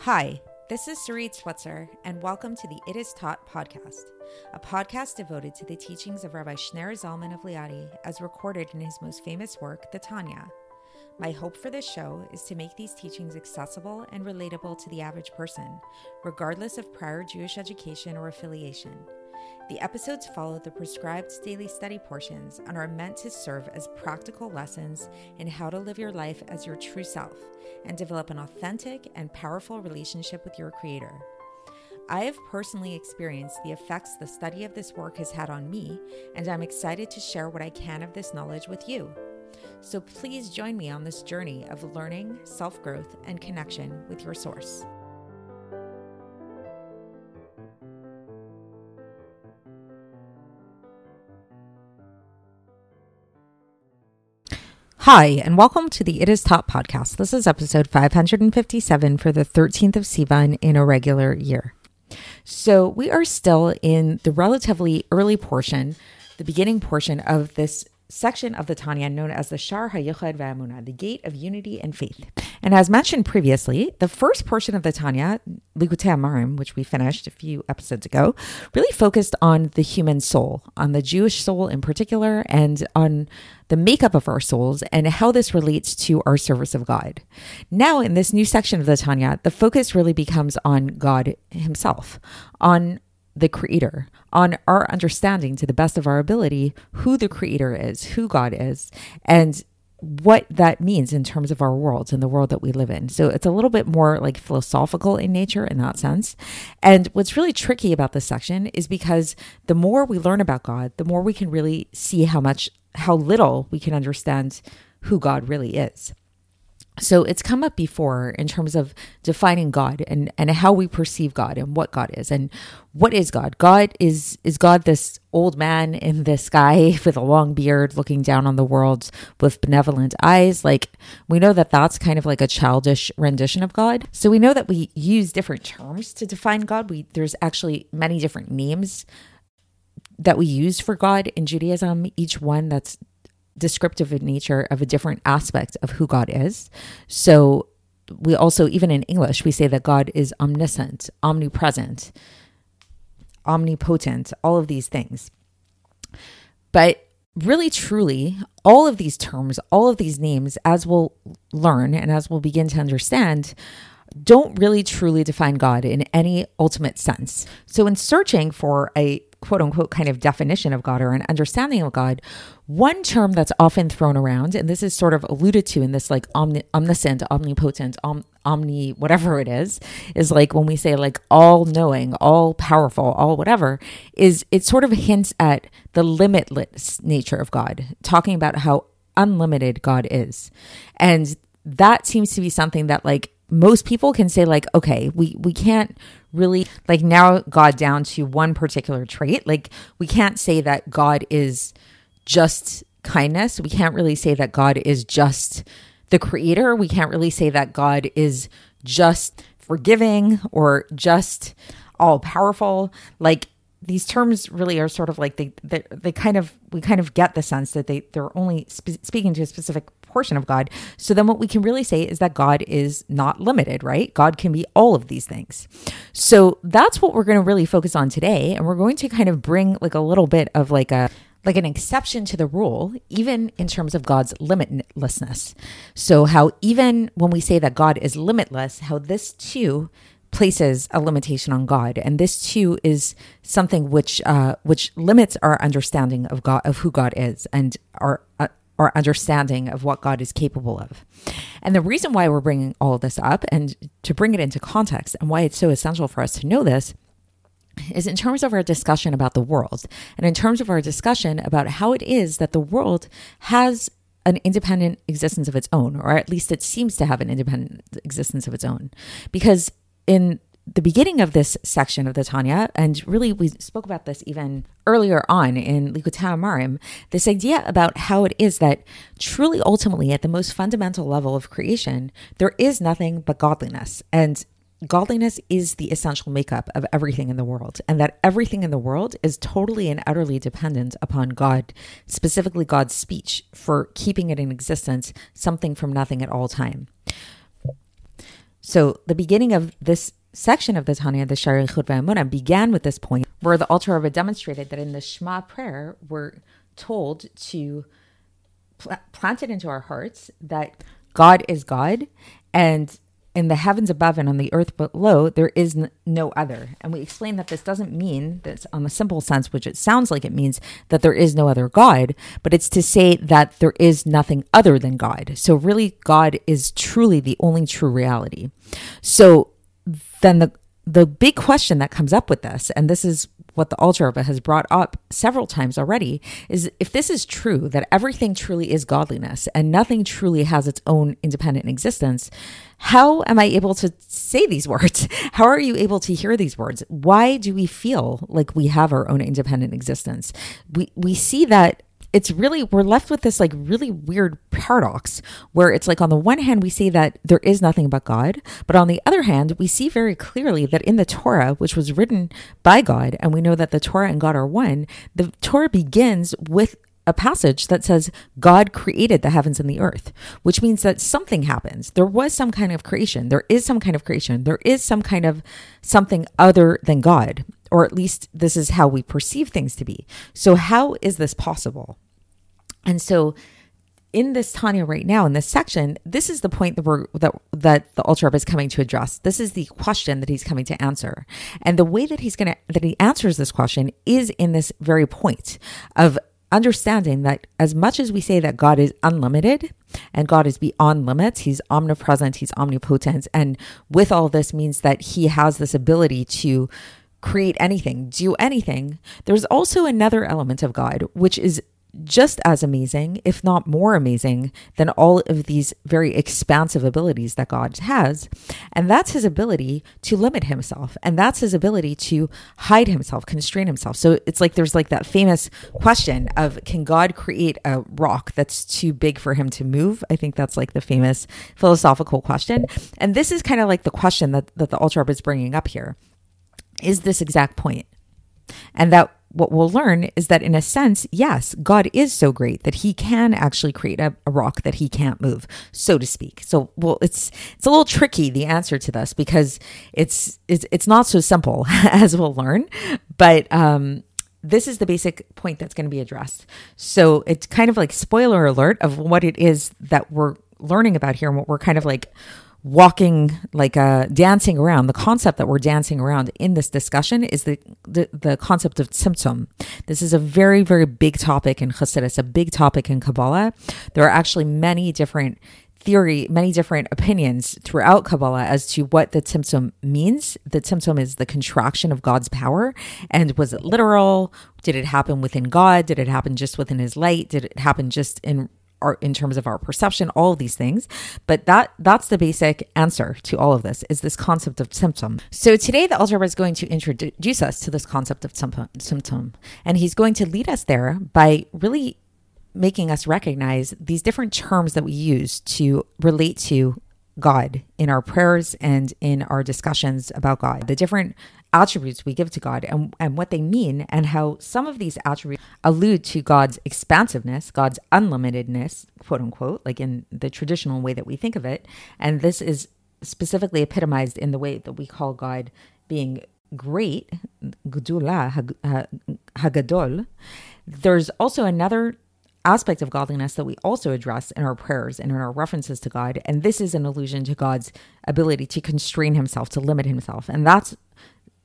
Hi, this is Sarit Switzer, and welcome to the It Is Taught podcast, a podcast devoted to the teachings of Rabbi Shneur Zalman of Liadi as recorded in his most famous work, the Tanya. My hope for this show is to make these teachings accessible and relatable to the average person, regardless of prior Jewish education or affiliation. The episodes follow the prescribed daily study portions and are meant to serve as practical lessons in how to live your life as your true self and develop an authentic and powerful relationship with your Creator. I have personally experienced the effects the study of this work has had on me, and I'm excited to share what I can of this knowledge with you. So please join me on this journey of learning, self growth, and connection with your source. Hi, and welcome to the It Is Taught podcast. This is episode 557 for the 13th of Sivan in a regular year. So, we are still in the relatively early portion, the beginning portion of this section of the Tanya known as the Sha'ar HaYichud VaEmunah, the Gate of Unity and Faith. And as mentioned previously, the first portion of the Tanya, Likutei Amarim, which we finished a few episodes ago, really focused on the human soul, on the Jewish soul in particular, and on the makeup of our souls and how this relates to our service of God. Now, in this new section of the Tanya, the focus really becomes on God Himself, on the creator, on our understanding to the best of our ability who the creator is, who God is, and what that means in terms of our worlds and the world that we live in. So it's a little bit more like philosophical in nature in that sense. And what's really tricky about this section is because the more we learn about God, the more we can really see how much, how little we can understand who God really is. So it's come up before in terms of defining God and, and how we perceive God and what God is and what is God. God is is God this old man in the sky with a long beard looking down on the world with benevolent eyes. Like we know that that's kind of like a childish rendition of God. So we know that we use different terms to define God. We there's actually many different names that we use for God in Judaism, each one that's descriptive in nature of a different aspect of who God is. So we also, even in English, we say that God is omniscient, omnipresent, omnipotent, all of these things. But really, truly, all of these terms, all of these names, as we'll learn and as we'll begin to understand, don't really truly define God in any ultimate sense. So, in searching for a quote unquote kind of definition of God or an understanding of God, one term that's often thrown around, and this is sort of alluded to in this like omni- omniscient, omnipotent, om- omni, whatever it is, is like when we say like all knowing, all powerful, all whatever, is it sort of hints at the limitless nature of God, talking about how unlimited God is. And that seems to be something that like most people can say like okay we we can't really like narrow god down to one particular trait like we can't say that god is just kindness we can't really say that god is just the creator we can't really say that god is just forgiving or just all powerful like these terms really are sort of like they, they they kind of we kind of get the sense that they they're only spe- speaking to a specific portion of God. So then what we can really say is that God is not limited, right? God can be all of these things. So that's what we're going to really focus on today and we're going to kind of bring like a little bit of like a like an exception to the rule, even in terms of God's limitlessness. So, how even when we say that God is limitless, how this too places a limitation on God, and this too is something which uh, which limits our understanding of God of who God is and our our understanding of what God is capable of. And the reason why we're bringing all this up and to bring it into context and why it's so essential for us to know this is in terms of our discussion about the world and in terms of our discussion about how it is that the world has an independent existence of its own, or at least it seems to have an independent existence of its own. Because in the beginning of this section of the Tanya, and really we spoke about this even earlier on in Likutei Amarim, this idea about how it is that truly ultimately at the most fundamental level of creation, there is nothing but godliness. And godliness is the essential makeup of everything in the world, and that everything in the world is totally and utterly dependent upon God, specifically God's speech, for keeping it in existence, something from nothing at all time. So the beginning of this section of the Tanya, the Sha'ar HaYichud V'Haemunah, began with this point where the Alter Rebbe demonstrated that in the Shema prayer, we're told to pl- plant it into our hearts that God is God and in the heavens above and on the earth below, there is n- no other. And we explain that this doesn't mean that, on the simple sense, which it sounds like it means, that there is no other God, but it's to say that there is nothing other than God. So, really, God is truly the only true reality. So, then the the big question that comes up with this, and this is what the Alter Rebbe has brought up several times already, is if this is true, that everything truly is godliness and nothing truly has its own independent existence, how am I able to say these words? How are you able to hear these words? Why do we feel like we have our own independent existence? We we see that it's really we're left with this like really weird paradox where it's like on the one hand we say that there is nothing but God, but on the other hand we see very clearly that in the Torah, which was written by God, and we know that the Torah and God are one, the Torah begins with a passage that says God created the heavens and the earth, which means that something happens. There was some kind of creation. There is some kind of creation. There is some kind of something other than God, or at least this is how we perceive things to be. So, how is this possible? And so in this Tanya right now in this section, this is the point that we're that that the Rebbe is coming to address. This is the question that he's coming to answer, and the way that he's gonna that he answers this question is in this very point of understanding that as much as we say that God is unlimited and God is beyond limits, He's omnipresent, He's omnipotent, and with all this means that He has this ability to create anything, do anything. There's also another element of God, which is just as amazing, if not more amazing, than all of these very expansive abilities that God has. And that's his ability to limit himself. And that's his ability to hide himself, constrain himself. So it's like there's like that famous question of can God create a rock that's too big for him to move? I think that's like the famous philosophical question. And this is kind of like the question that, that the Rebbe is bringing up here is this exact point. And that what we'll learn is that in a sense, yes, God is so great that he can actually create a, a, rock that he can't move, so to speak. So, well, it's it's a little tricky the answer to this because it's it's it's not so simple as we'll learn, but um this is the basic point that's going to be addressed. So, it's kind of like spoiler alert of what it is that we're learning about here and what we're kind of like walking like uh dancing around. The concept that we're dancing around in this discussion is the the, the concept of tzimtzum this is a very very big topic in chassidus a big topic in kabbalah. There are actually many different theory many different opinions throughout kabbalah as to what the tzimtzum means. The tzimtzum is the contraction of god's power. And was it literal? Did it happen within god? Did it happen just within his light? Did it happen just in our, in terms of our perception, all of these things. But that that's the basic answer to all of this is this concept of tzimtzum. So today the Rebbe is going to introduce us to this concept of tzimtzum, and he's going to lead us there by really making us recognize these different terms that we use to relate to God in our prayers and in our discussions about God, the different attributes we give to God and, and what they mean, and how some of these attributes allude to God's expansiveness, God's unlimitedness, quote unquote, like in the traditional way that we think of it. And this is specifically epitomized in the way that we call God being great, Gedula, Hagadol. There's also another aspect of godliness that we also address in our prayers and in our references to God. And this is an allusion to God's ability to constrain himself, to limit himself. And that's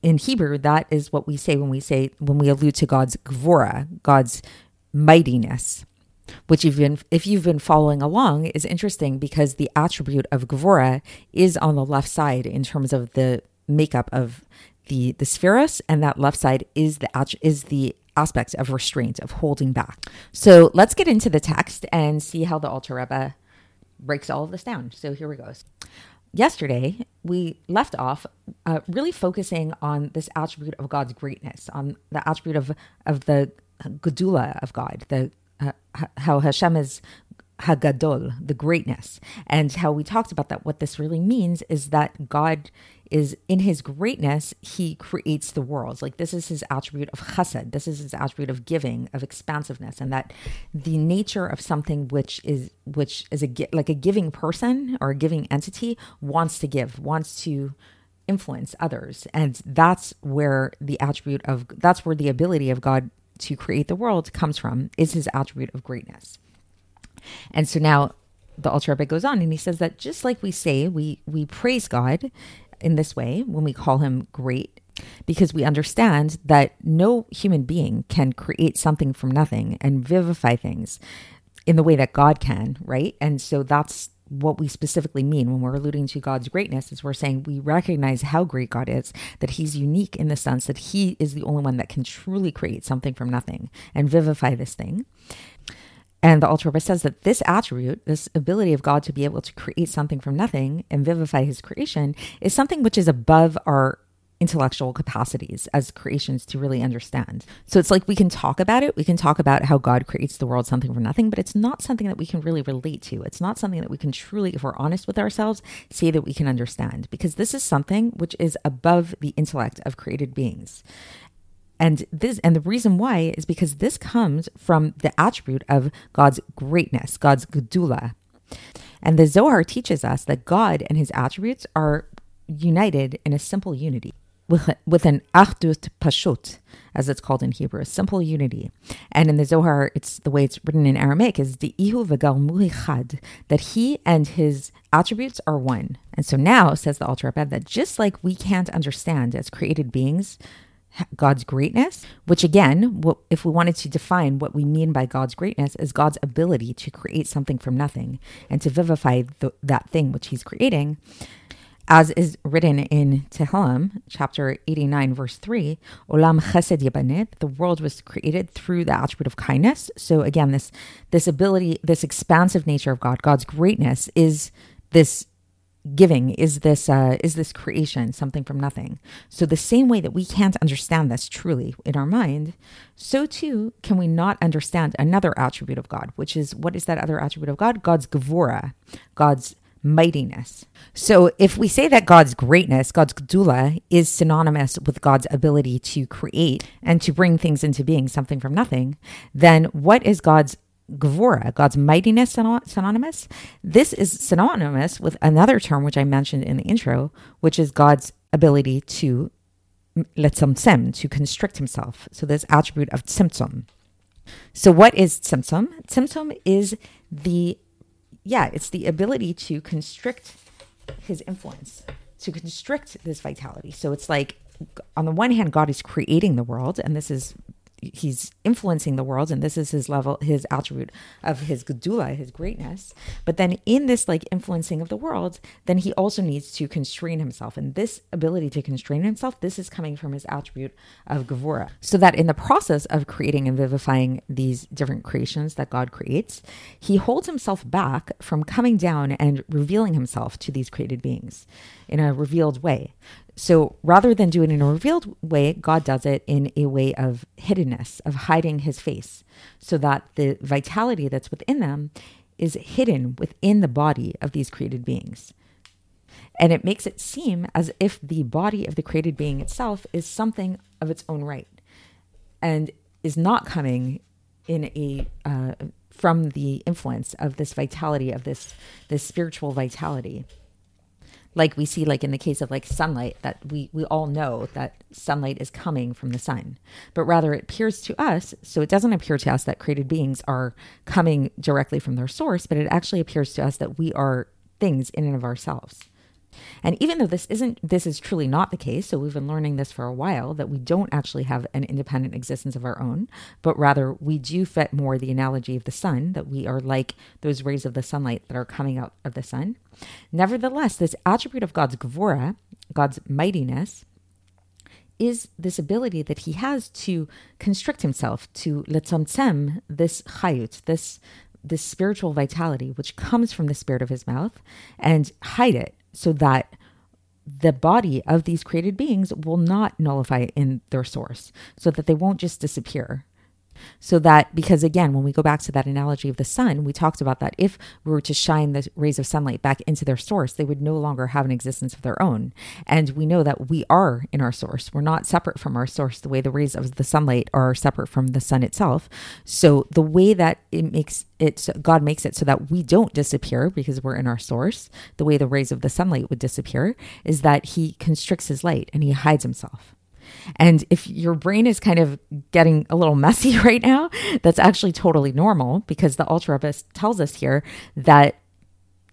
in Hebrew, that is what we say when we say, when we allude to God's gvura, God's mightiness, which you've been, if you've been following along, is interesting because the attribute of gvura is on the left side in terms of the makeup of the the sefiros, and that left side is the is the aspect of restraint, of holding back. So let's get into the text and see how the Alter Rebbe breaks all of this down. So here we go. Yesterday, we left off uh, really focusing on this attribute of God's greatness, on the attribute of, of the Gedula of God, the uh, how Hashem is Hagadol, the greatness. And how we talked about that, what this really means is that God is in his greatness, he creates the world. Like this is his attribute of chesed. This is his attribute of giving, of expansiveness, and that the nature of something which is which is a like a giving person or a giving entity wants to give, wants to influence others, and that's where the attribute of that's where the ability of God to create the world comes from is his attribute of greatness. And so now the Alter Rebbe goes on and he says that just like we say we we praise God in this way when we call him great because we understand that no human being can create something from nothing and vivify things in the way that God can, right? And so that's what we specifically mean when we're alluding to God's greatness is we're saying we recognize how great God is, that he's unique in the sense that he is the only one that can truly create something from nothing and vivify this thing. And the Rebbe says that this attribute, this ability of God to be able to create something from nothing and vivify his creation, is something which is above our intellectual capacities as creations to really understand. So it's like we can talk about it, we can talk about how God creates the world something from nothing, but it's not something that we can really relate to. It's not something that we can truly, if we're honest with ourselves, say that we can understand because this is something which is above the intellect of created beings. And this and the reason why is because this comes from the attribute of God's greatness, God's gedula. And the Zohar teaches us that God and his attributes are united in a simple unity with, with an achdut pashut, as it's called in Hebrew, a simple unity. And in the Zohar, it's the way it's written in Aramaic is the ihu v'gal chad, that he and his attributes are one. And so now, says the Alter Rebbe, that just like we can't understand as created beings God's greatness, which again, if we wanted to define what we mean by God's greatness, is God's ability to create something from nothing and to vivify that thing which He's creating. As is written in Tehillim, chapter 89, verse 3, Olam chesed yibaneh, the world was created through the attribute of kindness. So again, this this ability, this expansive nature of God, God's greatness is this giving is this uh, is this creation something from nothing. So the same way that we can't understand this truly in our mind so too can we not understand another attribute of god which is what is that other attribute of god? God's gevura god's mightiness. So if we say that god's greatness god's gedula is synonymous with god's ability to create and to bring things into being something from nothing then what is god's Gvura, God's mightiness synonymous. This is synonymous with another term which I mentioned in the intro, which is God's ability to letzamtzem, to constrict himself. So this attribute of tzimtzum. So what is tzimtzum? Tzimtzum is the, yeah, it's the ability to constrict his influence, to constrict this vitality. So it's like, on the one hand, God is creating the world, and this is he's influencing the world and this is his level his attribute of his gedula his greatness. But then in this like influencing of the world then he also needs to constrain himself. And this ability to constrain himself this is coming from his attribute of gevura so that in the process of creating and vivifying these different creations that god creates he holds himself back from coming down and revealing himself to these created beings in a revealed way so rather than do it in a revealed way, God does it in a way of hiddenness, of hiding his face, so that the vitality that's within them is hidden within the body of these created beings. And it makes it seem as if the body of the created being itself is something of its own right and is not coming in a uh, from the influence of this vitality of this this spiritual vitality like we see like in the case of like sunlight that we we all know that sunlight is coming from the sun. But rather it appears to us so it doesn't appear to us that created beings are coming directly from their source but it actually appears to us that we are things in and of ourselves and even though this isn't this is truly not the case, so we've been learning this for a while that we don't actually have an independent existence of our own, but rather we do fit more the analogy of the sun that we are like those rays of the sunlight that are coming out of the sun. Nevertheless, this attribute of God's gvura, God's mightiness, is this ability that he has to constrict himself, to letzamtzem this chayut, this this spiritual vitality which comes from the spirit of his mouth, and hide it so that the body of these created beings will not nullify in their source, so that they won't just disappear. So that, because again, when we go back to that analogy of the sun, we talked about that if we were to shine the rays of sunlight back into their source, they would no longer have an existence of their own. And we know that we are in our source. We're not separate from our source the way the rays of the sunlight are separate from the sun itself. So the way that it makes it, God makes it so that we don't disappear because we're in our source, the way the rays of the sunlight would disappear, is that He constricts His light and He hides Himself. And if your brain is kind of getting a little messy right now, that's actually totally normal because the Rebbe tells us here that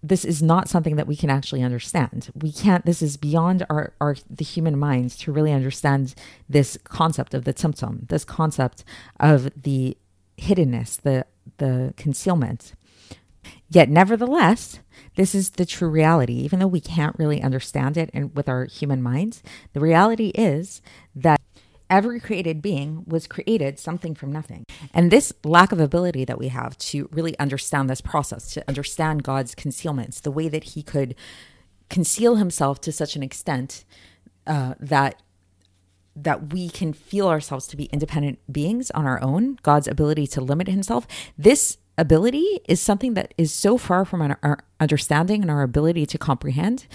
this is not something that we can actually understand. We can't, this is beyond our, our the human minds to really understand this concept of the tzimtzum, this concept of the hiddenness, the the concealment. Yet nevertheless, this is the true reality. Even though we can't really understand it and with our human minds, the reality is that every created being was created something from nothing. And this lack of ability that we have to really understand this process, to understand God's concealments, the way that he could conceal himself to such an extent uh, that that we can feel ourselves to be independent beings on our own, God's ability to limit himself. This ability is something that is so far from our understanding and our ability to comprehend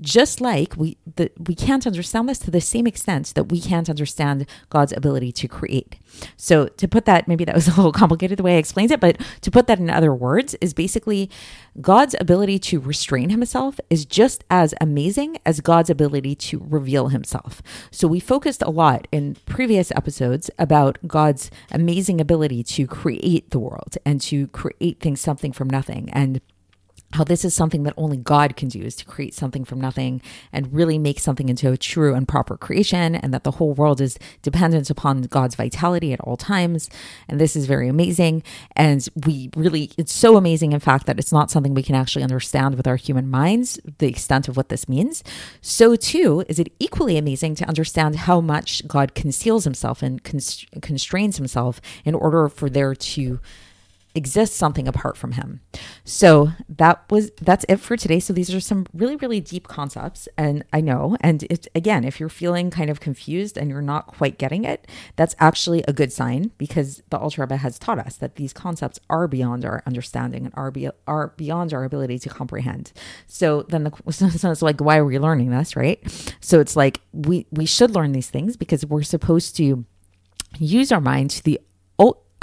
just like we the, we can't understand this to the same extent that we can't understand God's ability to create. So to put that maybe that was a little complicated the way I explained it, but to put that in other words is basically God's ability to restrain himself is just as amazing as God's ability to reveal himself. So we focused a lot in previous episodes about God's amazing ability to create the world and to create things something from nothing and how this is something that only God can do is to create something from nothing and really make something into a true and proper creation, and that the whole world is dependent upon God's vitality at all times. And this is very amazing. And we really, it's so amazing, in fact, that it's not something we can actually understand with our human minds, the extent of what this means. So, too, is it equally amazing to understand how much God conceals himself and constrains himself in order for there to exists something apart from him. So that was that's it for today. So these are some really really deep concepts and I know and it again if you're feeling kind of confused and you're not quite getting it, that's actually a good sign because the Alter Rebbe has taught us that these concepts are beyond our understanding and are be, are beyond our ability to comprehend. So then the so it's like why are we learning this, right? So it's like we we should learn these things because we're supposed to use our mind to the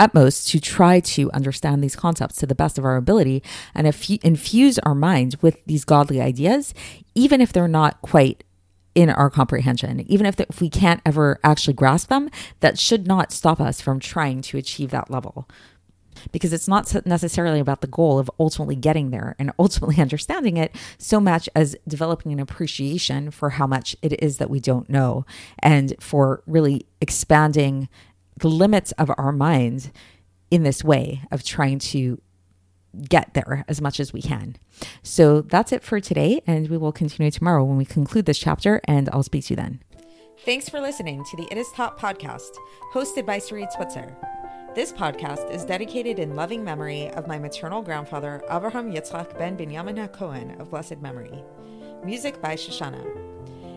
utmost to try to understand these concepts to the best of our ability and infuse our minds with these godly ideas, even if they're not quite in our comprehension. Even if, the, if we can't ever actually grasp them, that should not stop us from trying to achieve that level. Because it's not necessarily about the goal of ultimately getting there and ultimately understanding it so much as developing an appreciation for how much it is that we don't know and for really expanding the limits of our minds in this way of trying to get there as much as we can. So that's it for today, and we will continue tomorrow when we conclude this chapter, and I'll speak to you then. Thanks for listening to the It Is Taught podcast, hosted by Sarit Switzer. This podcast is dedicated in loving memory of my maternal grandfather, Avraham Yitzchak ben Binyamin HaKohen of blessed memory. Music by Shoshannah.